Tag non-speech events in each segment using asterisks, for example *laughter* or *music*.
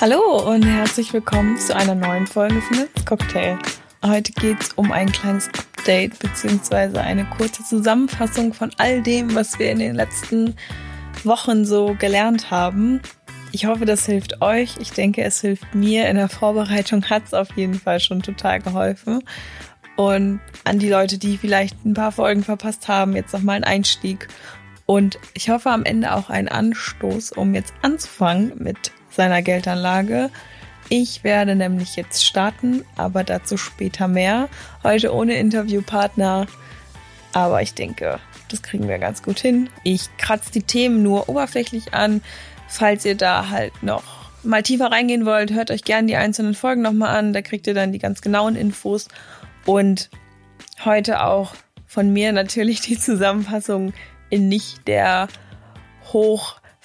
Hallo und herzlich willkommen zu einer neuen Folge von It's Cocktail. Heute geht es um ein kleines Update beziehungsweise eine kurze Zusammenfassung von all dem, was wir in den letzten Wochen so gelernt haben. Ich hoffe, das hilft euch. Ich denke, es hilft mir. In der Vorbereitung hat es auf jeden Fall schon total geholfen. Und an die Leute, die vielleicht ein paar Folgen verpasst haben, jetzt nochmal ein Einstieg. Und ich hoffe am Ende auch einen Anstoß, um jetzt anzufangen mit seiner Geldanlage. Ich werde nämlich jetzt starten, aber dazu später mehr. Heute ohne Interviewpartner. Aber ich denke, das kriegen wir ganz gut hin. Ich kratze die Themen nur oberflächlich an. Falls ihr da halt noch mal tiefer reingehen wollt, hört euch gerne die einzelnen Folgen nochmal an. Da kriegt ihr dann die ganz genauen Infos. Und heute auch von mir natürlich die Zusammenfassung in nicht der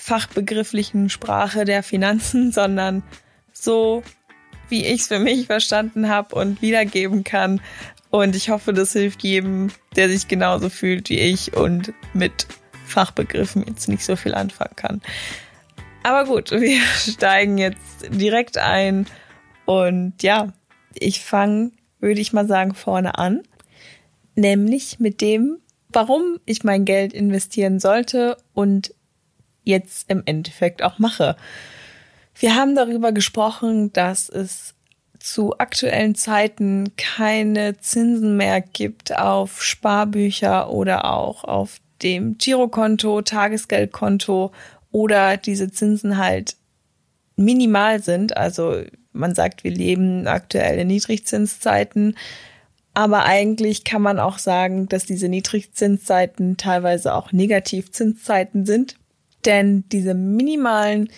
hochfachbegrifflichen Sprache der Finanzen, *laughs* sondern so, wie ich es für mich verstanden habe und wiedergeben kann. Und ich hoffe, das hilft jedem, der sich genauso fühlt wie ich und mit Fachbegriffen jetzt nicht so viel anfangen kann. Aber gut, *laughs* wir steigen jetzt direkt ein. Und ja, ich fange würde ich mal sagen, vorne an. Nämlich mit dem, warum ich mein Geld investieren sollte und jetzt im Endeffekt auch mache. Wir haben darüber gesprochen, dass es zu aktuellen Zeiten keine Zinsen mehr gibt auf Sparbücher oder auch auf dem Girokonto, Tagesgeldkonto oder diese Zinsen halt minimal sind. Also man sagt, wir leben aktuell in Niedrigzinszeiten. Aber eigentlich kann man auch sagen, dass diese Niedrigzinszeiten teilweise auch Negativzinszeiten sind. Denn diese minimalen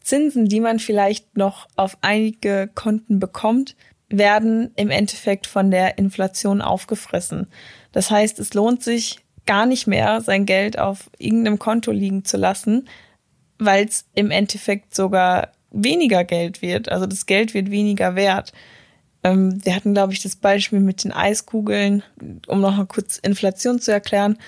Zinsen, die man vielleicht noch auf einige Konten bekommt, werden im Endeffekt von der Inflation aufgefressen. Das heißt, es lohnt sich gar nicht mehr, sein Geld auf irgendeinem Konto liegen zu lassen, weil es im Endeffekt sogar weniger Geld wird. Also das Geld wird weniger wert. Ähm, wir hatten, glaube ich, das Beispiel mit den Eiskugeln, um noch mal kurz Inflation zu erklären.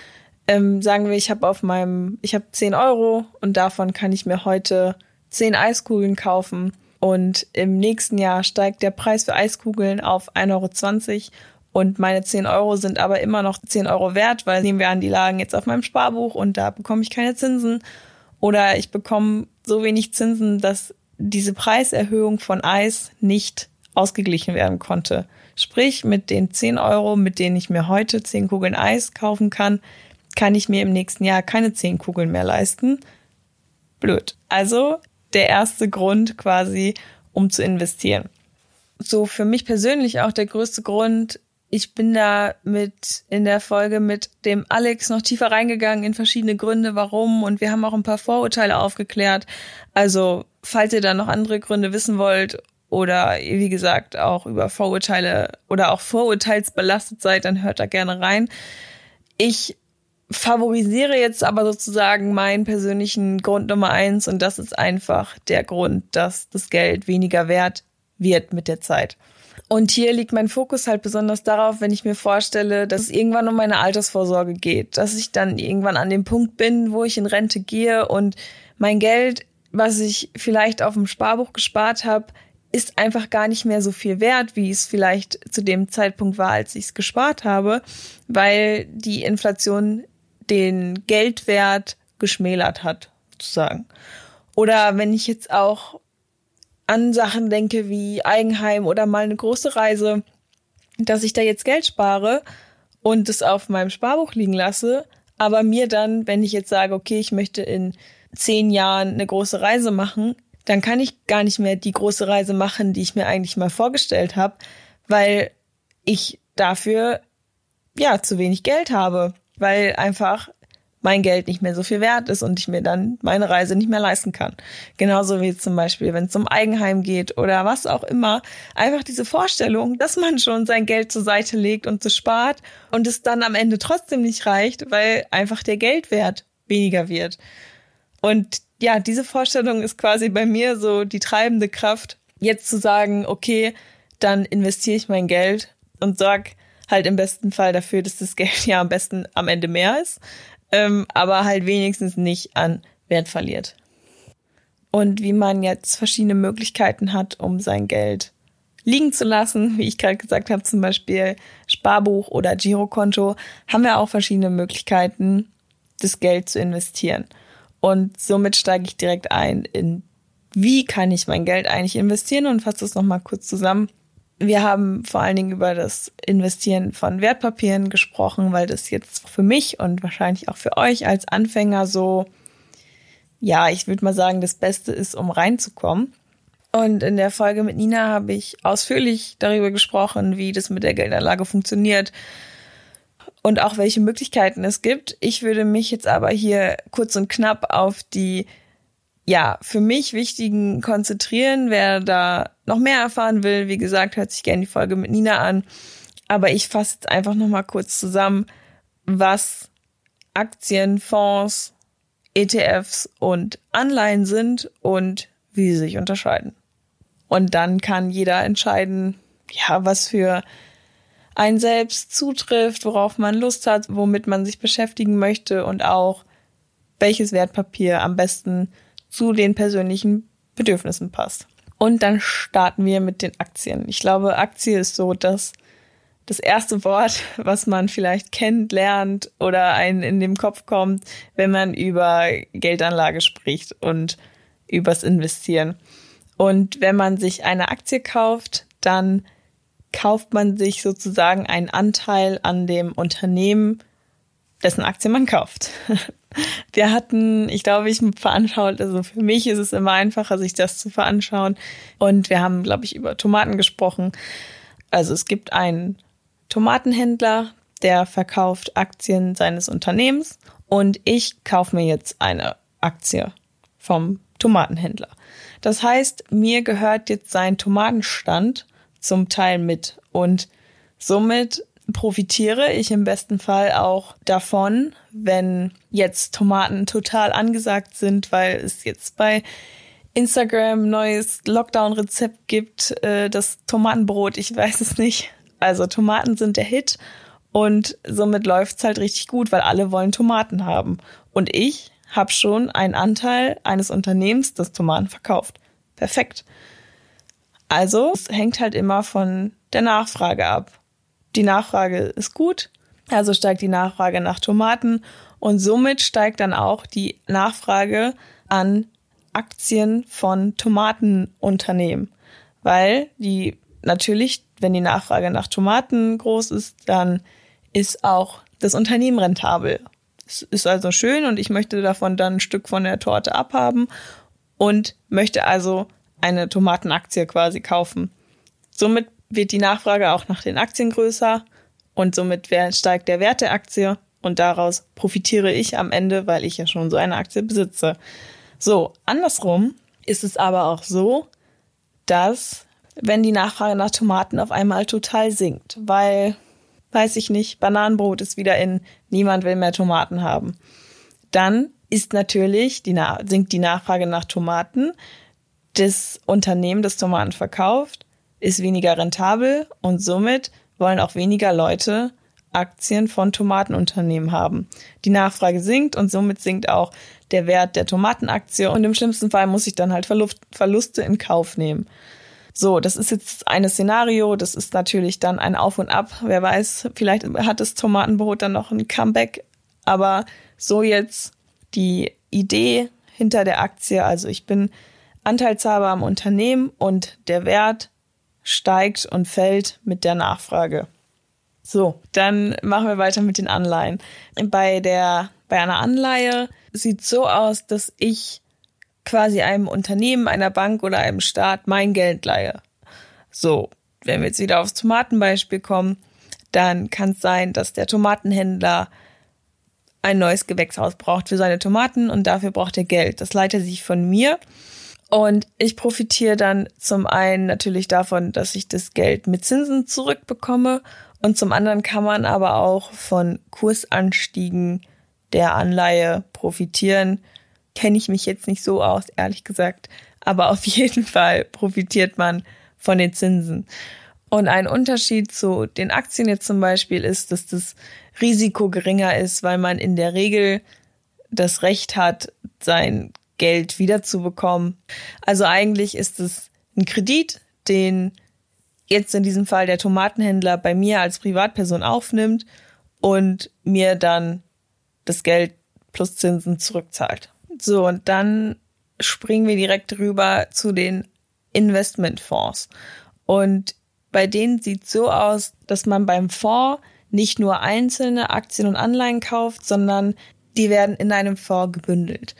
Ähm, sagen wir, ich habe auf meinem, ich habe 10 Euro und davon kann ich mir heute 10 Eiskugeln kaufen. Und im nächsten Jahr steigt der Preis für Eiskugeln auf 1,20 Euro und meine 10 Euro sind aber immer noch 10 Euro wert, weil nehmen wir an, die lagen jetzt auf meinem Sparbuch und da bekomme ich keine Zinsen. Oder ich bekomme so wenig Zinsen, dass diese Preiserhöhung von Eis nicht ausgeglichen werden konnte. Sprich, mit den 10 Euro, mit denen ich mir heute 10 Kugeln Eis kaufen kann, kann ich mir im nächsten Jahr keine 10 Kugeln mehr leisten. Blöd. Also der erste Grund quasi, um zu investieren. So für mich persönlich auch der größte Grund, ich bin da mit in der Folge mit dem Alex noch tiefer reingegangen in verschiedene Gründe, warum und wir haben auch ein paar Vorurteile aufgeklärt. Also, falls ihr da noch andere Gründe wissen wollt oder wie gesagt auch über Vorurteile oder auch vorurteilsbelastet seid, dann hört da gerne rein. Ich favorisiere jetzt aber sozusagen meinen persönlichen Grund Nummer eins und das ist einfach der Grund, dass das Geld weniger wert wird mit der Zeit. Und hier liegt mein Fokus halt besonders darauf, wenn ich mir vorstelle, dass es irgendwann um meine Altersvorsorge geht, dass ich dann irgendwann an dem Punkt bin, wo ich in Rente gehe und mein Geld, was ich vielleicht auf dem Sparbuch gespart habe, ist einfach gar nicht mehr so viel wert, wie es vielleicht zu dem Zeitpunkt war, als ich es gespart habe, weil die Inflation den Geldwert geschmälert hat, sozusagen. Oder wenn ich jetzt auch an Sachen denke wie Eigenheim oder mal eine große Reise, dass ich da jetzt Geld spare und es auf meinem Sparbuch liegen lasse, aber mir dann, wenn ich jetzt sage, okay, ich möchte in zehn Jahren eine große Reise machen, dann kann ich gar nicht mehr die große Reise machen, die ich mir eigentlich mal vorgestellt habe, weil ich dafür ja zu wenig Geld habe, weil einfach mein Geld nicht mehr so viel wert ist und ich mir dann meine Reise nicht mehr leisten kann. Genauso wie zum Beispiel, wenn es um Eigenheim geht oder was auch immer. Einfach diese Vorstellung, dass man schon sein Geld zur Seite legt und so spart und es dann am Ende trotzdem nicht reicht, weil einfach der Geldwert weniger wird. Und ja, diese Vorstellung ist quasi bei mir so die treibende Kraft, jetzt zu sagen, okay, dann investiere ich mein Geld und sorg halt im besten Fall dafür, dass das Geld *laughs* ja am besten am Ende mehr ist ähm, aber halt wenigstens nicht an Wert verliert. und wie man jetzt verschiedene Möglichkeiten hat, um sein Geld liegen zu lassen. *laughs* Wie ich gerade gesagt habe, zum Beispiel Sparbuch oder Girokonto, haben wir auch verschiedene Möglichkeiten, das Geld zu investieren. Und somit steige ich direkt ein in, wie kann ich mein Geld eigentlich investieren und fasse das nochmal kurz zusammen. Wir haben vor allen Dingen über das Investieren von Wertpapieren gesprochen, weil das jetzt für mich und wahrscheinlich auch für euch als Anfänger so, ja, ich würde mal sagen, das Beste ist, um reinzukommen. Und in der Folge mit Nina habe ich ausführlich darüber gesprochen, wie das mit der Geldanlage funktioniert und auch welche Möglichkeiten es gibt. Ich würde mich jetzt aber hier kurz und knapp auf die ja, für mich wichtigen konzentrieren. Wer da noch mehr erfahren will, wie gesagt, hört sich gerne die Folge mit Nina an. Aber ich fasse jetzt einfach noch mal kurz zusammen, was Aktien, Fonds, ETFs und Anleihen sind und wie sie sich unterscheiden. Und dann kann jeder entscheiden, ja, was für einen selbst zutrifft, worauf man Lust hat, womit man sich beschäftigen möchte und auch welches Wertpapier am besten zu den persönlichen Bedürfnissen passt. Und dann starten wir mit den Aktien. Ich glaube, Aktie ist so das, das erste Wort, was man vielleicht kennt, lernt oder einen in dem Kopf kommt, wenn man über Geldanlage spricht und übers Investieren. Und wenn man sich eine Aktie kauft, dann kauft man sich sozusagen einen Anteil an dem Unternehmen, dessen Aktie man kauft. *laughs* Wir hatten, ich glaube, ich veranschaut, also für mich ist es immer einfacher, sich das zu veranschauen. Und wir haben, glaube ich, über Tomaten gesprochen. Also es gibt einen Tomatenhändler, der verkauft Aktien seines Unternehmens und ich kaufe mir jetzt eine Aktie vom Tomatenhändler. Das heißt, mir gehört jetzt sein Tomatenstand zum Teil mit und somit profitiere ich im besten Fall auch davon, wenn jetzt Tomaten total angesagt sind, weil es jetzt bei Instagram neues Lockdown-Rezept gibt, äh, das Tomatenbrot, ich weiß es nicht. Also Tomaten sind der Hit und somit läuft's halt richtig gut, weil alle wollen Tomaten haben. Und ich habe schon einen Anteil eines Unternehmens, das Tomaten verkauft. Perfekt. Also, es hängt halt immer von der Nachfrage ab. Die Nachfrage ist gut, also steigt die Nachfrage nach Tomaten und somit steigt dann auch die Nachfrage an Aktien von Tomatenunternehmen, weil die natürlich, wenn die Nachfrage nach Tomaten groß ist, dann ist auch das Unternehmen rentabel es ist also schön und ich möchte davon dann ein Stück von der Torte abhaben und möchte also eine Tomatenaktie quasi kaufen. Somit wird die Nachfrage auch nach den Aktien größer und somit steigt der Wert der Aktie und daraus profitiere ich am Ende, weil ich ja schon so eine Aktie besitze. So, andersrum ist es aber auch so, dass wenn die Nachfrage nach Tomaten auf einmal total sinkt, weil weiß ich nicht, Bananenbrot ist wieder in, niemand will mehr Tomaten haben. Dann ist natürlich, die, sinkt die Nachfrage nach Tomaten. Das Unternehmen, das Tomaten verkauft, ist weniger rentabel und somit wollen auch weniger Leute Aktien von Tomatenunternehmen haben. Die Nachfrage sinkt und somit sinkt auch der Wert der Tomatenaktie und im schlimmsten Fall muss ich dann halt Verluste in Kauf nehmen. So, das ist jetzt eine Szenario, das ist natürlich dann ein Auf und Ab. Wer weiß, vielleicht hat das Tomatenbrot dann noch ein Comeback. Aber so jetzt die Idee hinter der Aktie. Also ich bin Anteilshaber am Unternehmen und der Wert steigt und fällt mit der Nachfrage. So, dann machen wir weiter mit den Anleihen. Bei der, bei einer Anleihe sieht so aus, dass ich quasi einem Unternehmen, einer Bank oder einem Staat mein Geld leihe. So, wenn wir jetzt wieder aufs Tomatenbeispiel kommen, dann kann es sein, dass der Tomatenhändler ein neues Gewächshaus braucht für seine Tomaten und dafür braucht er Geld. Das leitet sich von mir und ich profitiere dann zum einen natürlich davon, dass ich das Geld mit Zinsen zurückbekomme und zum anderen kann man aber auch von Kursanstiegen der Anleihe profitieren, kenne ich mich jetzt nicht so aus, ehrlich gesagt. Aber auf *laughs* jeden Fall profitiert man von den Zinsen. Und ein Unterschied zu den Aktien jetzt zum Beispiel ist, dass das Risiko geringer ist, weil man in der Regel das Recht hat, sein Geld wiederzubekommen. Also eigentlich ist es ein Kredit, den jetzt in diesem Fall der Tomatenhändler bei mir als Privatperson aufnimmt und mir dann das Geld plus Zinsen zurückzahlt. So, und dann springen wir direkt rüber zu den Investmentfonds. Und bei denen sieht so aus, dass man beim Fonds nicht nur einzelne Aktien und Anleihen kauft, sondern die werden in einem Fonds gebündelt.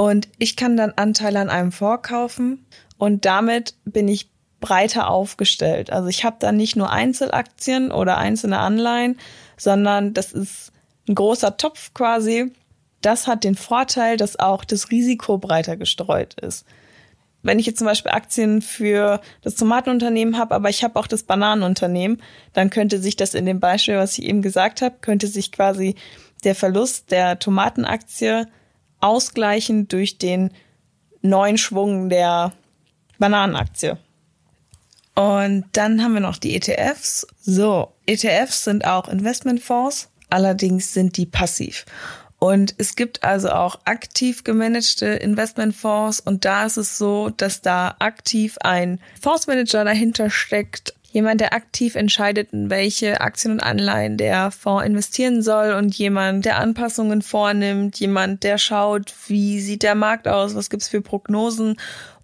Und ich kann dann Anteile an einem Fonds kaufen und damit bin ich breiter aufgestellt. Also ich habe dann nicht nur Einzelaktien oder einzelne Anleihen, sondern das ist ein großer Topf quasi. Das hat den Vorteil, dass auch das Risiko breiter gestreut ist. Wenn ich jetzt zum Beispiel Aktien für das Tomatenunternehmen habe, aber ich habe auch das Bananenunternehmen, dann könnte sich das in dem Beispiel, was ich eben gesagt habe, könnte sich quasi der Verlust der Tomatenaktie ausgleichen durch den neuen Schwung der Bananenaktie. Und dann haben wir noch die ETFs. So, ETFs sind auch Investmentfonds, allerdings sind die passiv. Und es gibt also auch aktiv gemanagte Investmentfonds und da ist es so, dass da aktiv ein Fondsmanager dahinter steckt, jemand, der aktiv entscheidet, in welche Aktien und Anleihen der Fonds investieren soll und jemand, der Anpassungen vornimmt, jemand, der schaut, wie sieht der Markt aus, was gibt's für Prognosen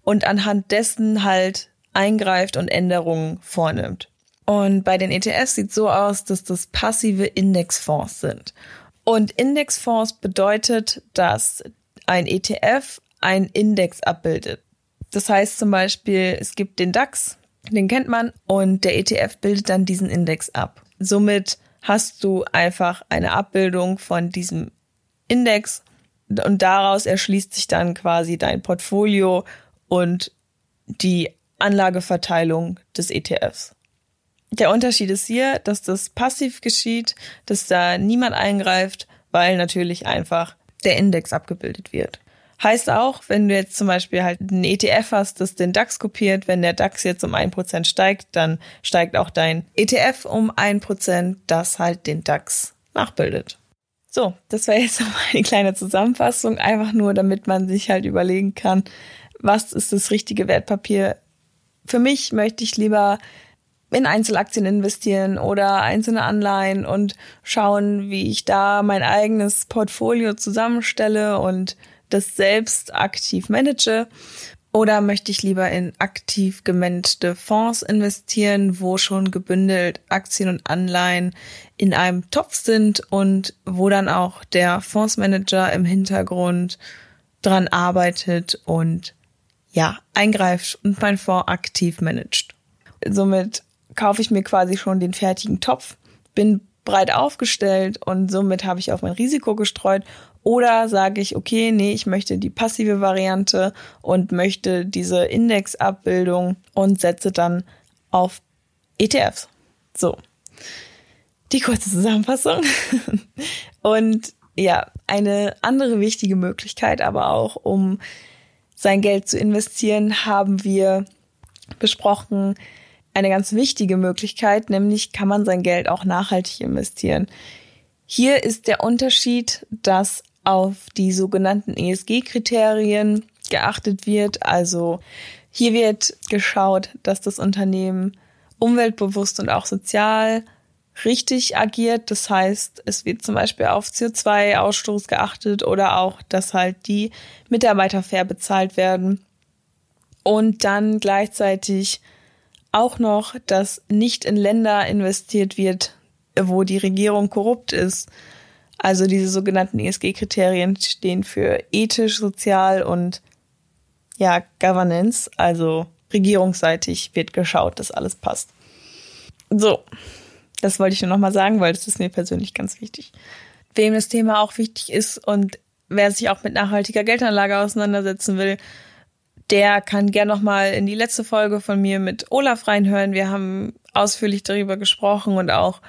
und anhand dessen halt eingreift und Änderungen vornimmt. Und bei den ETFs sieht so aus, dass das passive Indexfonds sind. Und Indexfonds bedeutet, dass ein ETF ein Index abbildet. Das heißt zum Beispiel, es gibt den DAX, den kennt man, und der ETF bildet dann diesen Index ab. Somit hast du einfach eine Abbildung von diesem Index und daraus erschließt sich dann quasi dein Portfolio und die Anlageverteilung des ETFs. Der Unterschied ist hier, dass das passiv geschieht, dass da niemand eingreift, weil natürlich einfach der Index abgebildet wird. Heißt auch, wenn du jetzt zum Beispiel halt einen ETF hast, das den DAX kopiert, wenn der DAX jetzt um ein Prozent steigt, dann steigt auch dein ETF um ein Prozent, das halt den DAX nachbildet. So, das war jetzt *laughs* nochmal eine kleine Zusammenfassung, einfach nur, damit man sich halt überlegen kann, was ist das richtige Wertpapier für mich möchte ich lieber in Einzelaktien investieren oder einzelne Anleihen und schauen, wie ich da mein eigenes Portfolio zusammenstelle und das selbst aktiv manage. Oder möchte ich lieber in aktiv gemanagte Fonds investieren, wo schon gebündelt Aktien und Anleihen in einem Topf sind und wo dann auch der Fondsmanager im Hintergrund dran arbeitet und ja, eingreift und mein Fonds aktiv managt. Somit kaufe ich mir quasi schon den fertigen Topf, bin breit aufgestellt und somit habe ich auf mein Risiko gestreut. Oder sage ich, okay, nee, ich möchte die passive Variante und möchte diese Indexabbildung und setze dann auf ETFs. So. Die kurze Zusammenfassung. *laughs* und ja, eine andere wichtige Möglichkeit aber auch, um sein Geld zu investieren, haben wir besprochen, eine ganz wichtige Möglichkeit, nämlich kann man sein Geld auch nachhaltig investieren. Hier ist der Unterschied, dass auf die sogenannten ESG-Kriterien geachtet wird. Also hier wird geschaut, dass das Unternehmen umweltbewusst und auch sozial richtig agiert. Das heißt, es wird zum Beispiel auf CO2-Ausstoß geachtet oder auch, dass halt die Mitarbeiter fair bezahlt werden. Und dann gleichzeitig auch noch, dass nicht in Länder investiert wird, wo die Regierung korrupt ist. Also diese sogenannten ESG-Kriterien stehen für ethisch, sozial und ja, Governance, also regierungsseitig wird geschaut, dass alles passt. So, das wollte ich nur nochmal sagen, weil das ist mir persönlich ganz wichtig. Wem das Thema auch wichtig ist und wer sich auch mit nachhaltiger Geldanlage auseinandersetzen will, der kann gern nochmal in die letzte Folge von mir mit Olaf reinhören. Wir haben ausführlich darüber gesprochen und auch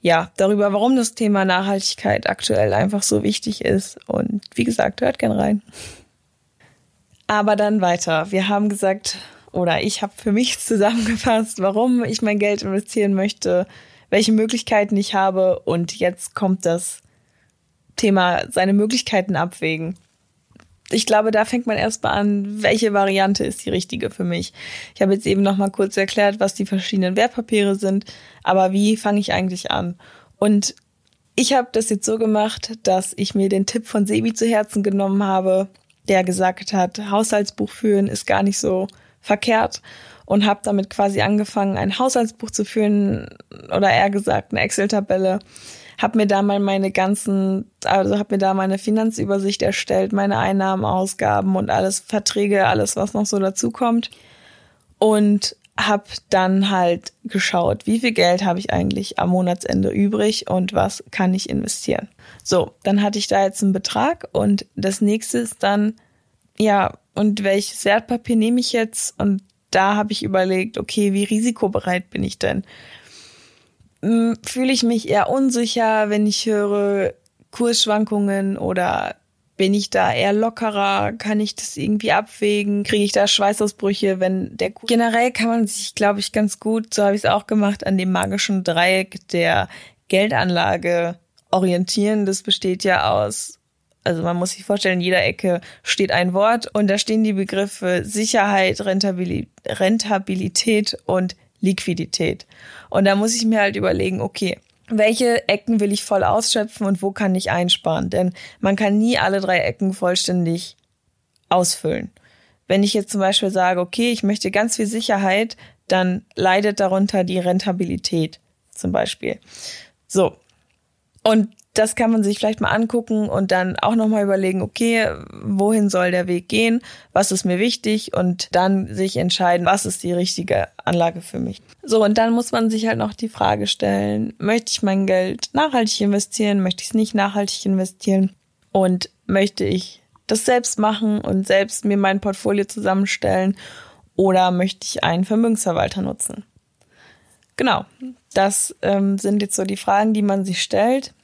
ja, darüber, warum das Thema Nachhaltigkeit aktuell einfach so wichtig ist. Und wie gesagt, hört gern rein. Aber dann weiter. Wir haben gesagt, oder ich habe für mich *laughs* zusammengefasst, warum ich mein Geld investieren möchte, welche Möglichkeiten ich habe und jetzt kommt das Thema seine Möglichkeiten abwägen. Ich glaube, da fängt man erstmal an, welche Variante ist die richtige für mich. Ich habe jetzt eben noch mal kurz erklärt, was die verschiedenen Wertpapiere sind, aber wie fange ich eigentlich an? Und ich habe das jetzt so gemacht, dass ich mir den Tipp von Sebi zu Herzen genommen habe, der gesagt hat, Haushaltsbuch führen ist gar nicht so verkehrt und habe damit quasi angefangen, ein Haushaltsbuch zu führen oder eher gesagt eine Excel-Tabelle habe mir da mal meine ganzen, also habe mir da meine Finanzübersicht erstellt, meine Einnahmen, Ausgaben und alles Verträge, alles was noch so dazu kommt und habe dann halt geschaut, wie viel Geld habe ich eigentlich am Monatsende übrig und was kann ich investieren. So, dann hatte ich da jetzt einen Betrag und das nächste ist dann, ja, und welches Wertpapier nehme ich jetzt? Und da habe ich überlegt, okay, wie risikobereit bin ich denn? Fühle ich mich eher unsicher, wenn ich höre Kursschwankungen oder bin ich da eher lockerer? Kann ich das irgendwie abwägen? Kriege ich da Schweißausbrüche, wenn der Kurs Generell kann man sich, glaube ich, ganz gut, so habe ich es auch gemacht, an dem magischen Dreieck der Geldanlage orientieren. Das besteht ja aus also man muss sich vorstellen, in jeder Ecke steht ein Wort und da stehen die Begriffe Sicherheit, Rentabilität und Liquidität. Und da muss ich mir halt überlegen, okay, welche Ecken will ich voll ausschöpfen und wo kann ich einsparen? Denn man kann nie alle drei Ecken vollständig ausfüllen. Wenn ich jetzt zum Beispiel sage, okay, ich möchte ganz viel Sicherheit, dann leidet darunter die Rentabilität zum Beispiel. So. Und das kann man sich vielleicht mal angucken und dann auch nochmal überlegen, okay, wohin soll der Weg gehen, was ist mir wichtig und dann sich entscheiden, was ist die richtige Anlage für mich. So, und dann muss man sich halt noch die Frage stellen, möchte ich mein Geld nachhaltig investieren, möchte ich es nicht nachhaltig investieren und möchte ich das selbst machen und selbst mir mein Portfolio zusammenstellen oder möchte ich einen Vermögensverwalter nutzen? Genau, das ähm, sind jetzt so die Fragen, die man sich stellt.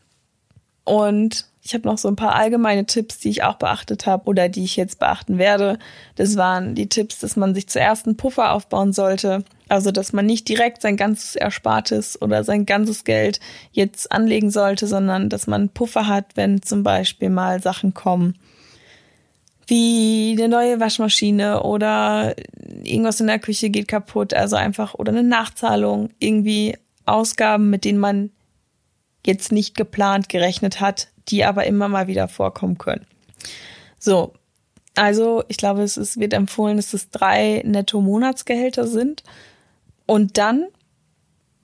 Und ich habe noch so ein paar allgemeine Tipps, die ich auch beachtet habe oder die ich jetzt beachten werde. Das waren die Tipps, dass man sich zuerst einen Puffer aufbauen sollte. Also, dass man nicht direkt sein ganzes Erspartes oder sein ganzes Geld jetzt anlegen sollte, sondern dass man einen Puffer hat, wenn zum Beispiel mal Sachen kommen, wie eine neue Waschmaschine oder irgendwas in der Küche geht kaputt. Also einfach, oder eine Nachzahlung, irgendwie Ausgaben, mit denen man jetzt nicht geplant gerechnet hat, die aber immer mal wieder vorkommen können. So, also ich glaube, es ist, wird empfohlen, dass es drei Netto-Monatsgehälter sind. Und dann,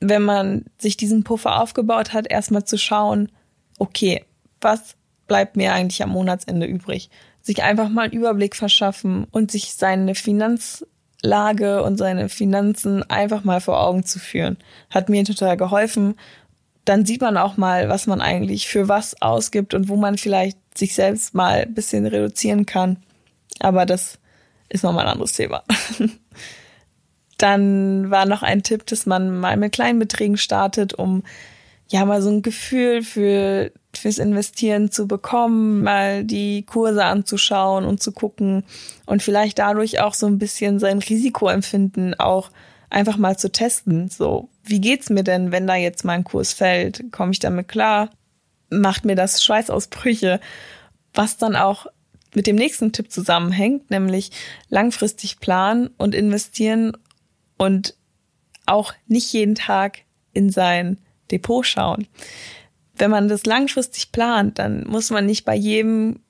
wenn man sich diesen Puffer aufgebaut hat, erstmal zu schauen, okay, was bleibt mir eigentlich am Monatsende übrig? Sich einfach mal einen Überblick verschaffen und sich seine Finanzlage und seine Finanzen einfach mal vor Augen zu führen. Hat mir total geholfen dann sieht man auch mal, was man eigentlich für was ausgibt und wo man vielleicht sich selbst mal ein bisschen reduzieren kann. Aber das ist nochmal ein anderes Thema. *laughs* dann war noch ein Tipp, dass man mal mit kleinen Beträgen startet, um ja mal so ein Gefühl für fürs Investieren zu bekommen, mal die Kurse anzuschauen und zu gucken und vielleicht dadurch auch so ein bisschen sein Risikoempfinden auch einfach mal zu testen. So, wie geht's mir denn, wenn da jetzt mein Kurs fällt? Komme ich damit klar? Macht mir das Schweißausbrüche? Was dann auch mit dem nächsten Tipp zusammenhängt, nämlich langfristig planen und investieren und auch nicht jeden Tag in sein Depot schauen. Wenn man das langfristig plant, dann muss man nicht bei jedem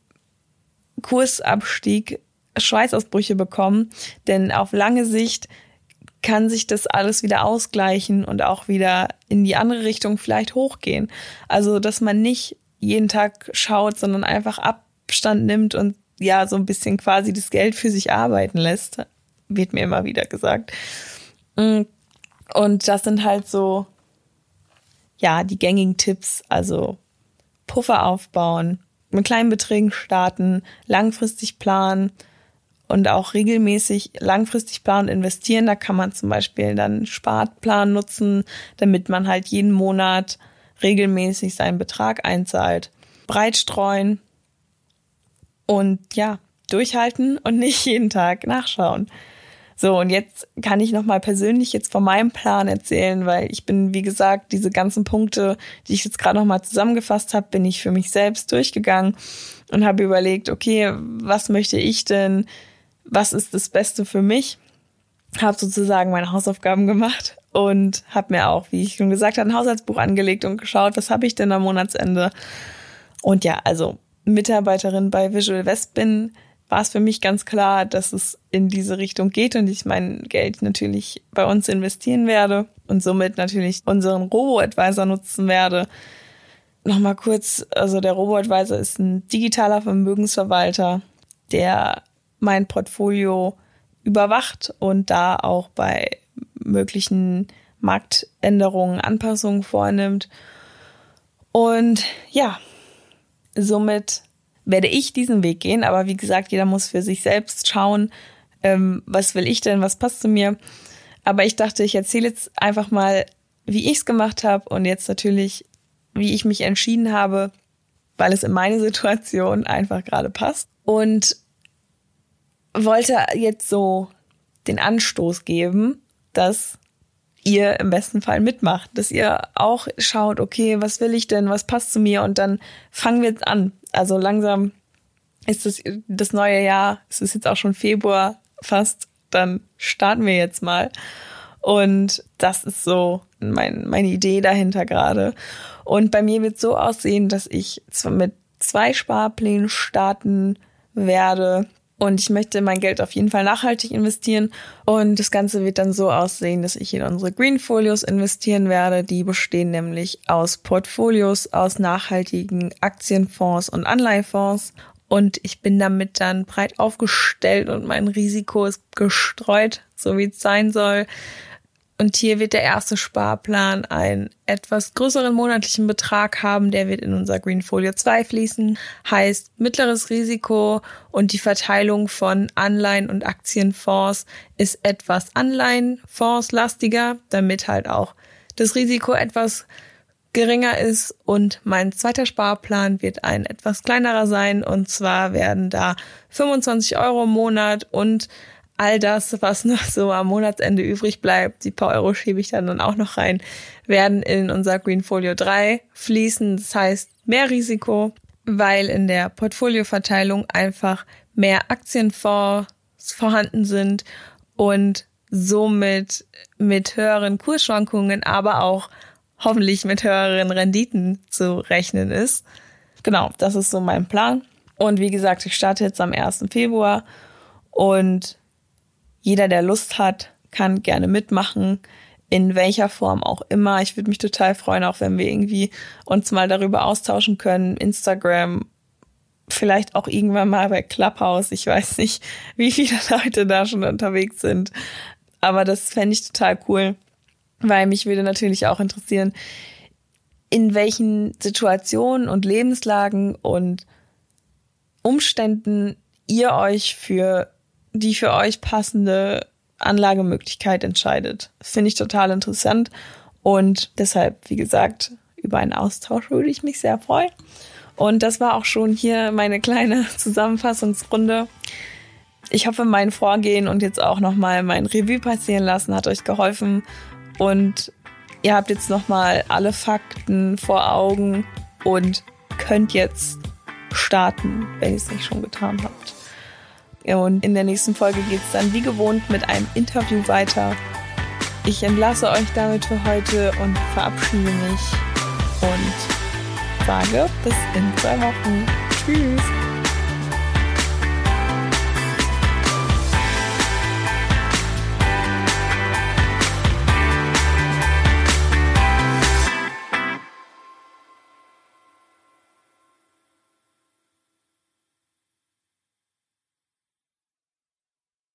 Kursabstieg Schweißausbrüche bekommen, denn auf lange Sicht kann sich das alles wieder ausgleichen und auch wieder in die andere Richtung vielleicht hochgehen. Also, dass man nicht jeden Tag schaut, sondern einfach Abstand nimmt und ja, so ein bisschen quasi das Geld für sich arbeiten lässt, wird mir immer wieder gesagt. Mm. Und das sind halt so, ja, die gängigen Tipps, also Puffer aufbauen, mit kleinen Beträgen starten, langfristig planen, und auch regelmäßig langfristig planen und investieren. Da kann man zum Beispiel dann Sparplan nutzen, damit man halt jeden Monat regelmäßig seinen Betrag einzahlt. Breit streuen und ja, durchhalten und nicht jeden Tag nachschauen. So, und jetzt kann ich nochmal persönlich jetzt von meinem Plan erzählen, weil ich bin, wie gesagt, diese ganzen Punkte, die ich jetzt gerade nochmal zusammengefasst habe, bin ich für mich selbst durchgegangen und habe überlegt, okay, was möchte ich denn, was ist das Beste für mich? Habe sozusagen meine Hausaufgaben gemacht und habe mir auch, wie ich schon gesagt habe, ein Haushaltsbuch angelegt und geschaut, was habe ich denn am Monatsende. Und ja, also Mitarbeiterin bei Visual West bin, war es für mich ganz klar, dass es in diese Richtung geht und ich mein Geld natürlich bei uns investieren werde und somit natürlich unseren Robo-Advisor nutzen werde. Nochmal kurz, also der Robo-Advisor ist ein digitaler Vermögensverwalter, der mein Portfolio überwacht und da auch bei möglichen Marktänderungen Anpassungen vornimmt. Und ja, somit werde ich diesen Weg gehen. Aber wie gesagt, jeder muss für sich selbst schauen, ähm, was will ich denn, was passt zu mir. Aber ich dachte, ich erzähle jetzt einfach mal, wie ich es gemacht habe und jetzt natürlich, wie ich mich entschieden habe, weil es in meine Situation *laughs* einfach gerade passt. Und wollte jetzt so den Anstoß geben, dass ihr im besten Fall mitmacht, dass ihr auch schaut, okay, was will ich denn, was passt zu mir und dann fangen wir jetzt an. Also langsam ist das, das neue Jahr, es ist jetzt auch schon Februar fast, dann starten wir jetzt mal. Und das ist so mein, meine Idee dahinter gerade. Und bei mir wird so aussehen, dass ich mit zwei Sparplänen starten werde. Und ich möchte mein Geld auf jeden Fall nachhaltig investieren. Und das Ganze wird dann so aussehen, dass ich in unsere Greenfolios investieren werde. Die bestehen nämlich aus Portfolios, aus nachhaltigen Aktienfonds und Anleihefonds. Und ich bin damit dann breit aufgestellt und mein Risiko ist gestreut, so wie es sein soll. Und hier wird der erste Sparplan einen etwas größeren monatlichen Betrag haben. Der wird in unser Greenfolio 2 fließen. Heißt mittleres Risiko und die Verteilung von Anleihen und Aktienfonds ist etwas Anleihenfonds lastiger, damit halt auch das Risiko etwas geringer ist. Und mein zweiter Sparplan wird ein etwas kleinerer sein. Und zwar werden da 25 Euro im Monat und all das, was noch so am Monatsende übrig bleibt, die paar Euro schiebe ich dann, dann auch noch rein, werden in unser Greenfolio 3 fließen. Das heißt, mehr Risiko, weil in der Portfolioverteilung einfach mehr Aktienfonds vorhanden sind und somit mit höheren Kursschwankungen, aber auch hoffentlich mit höheren Renditen zu rechnen ist. Genau, das ist so mein Plan. Und wie gesagt, ich starte jetzt am 1. Februar und jeder, der Lust hat, kann gerne mitmachen, in welcher Form auch immer. Ich würde mich total freuen, auch wenn wir irgendwie uns mal darüber austauschen können. Instagram, vielleicht auch irgendwann mal bei Clubhouse. Ich weiß nicht, *laughs* wie viele Leute da schon unterwegs sind. Aber das fände ich total cool, weil mich würde natürlich auch interessieren, in welchen Situationen und Lebenslagen und Umständen ihr euch für die für euch passende Anlagemöglichkeit entscheidet. Finde ich total interessant und deshalb, wie gesagt, über einen Austausch würde ich mich sehr freuen. Und das war auch schon hier meine kleine *laughs* Zusammenfassungsrunde. Ich hoffe, mein Vorgehen und jetzt auch nochmal mein Revue passieren lassen hat euch geholfen und ihr habt jetzt nochmal alle Fakten vor Augen und könnt jetzt starten, wenn ihr es nicht schon getan habt. Und in der nächsten Folge geht es dann wie gewohnt mit einem Interview weiter. Ich entlasse euch damit für heute und verabschiede mich und sage bis in zwei Wochen. Tschüss.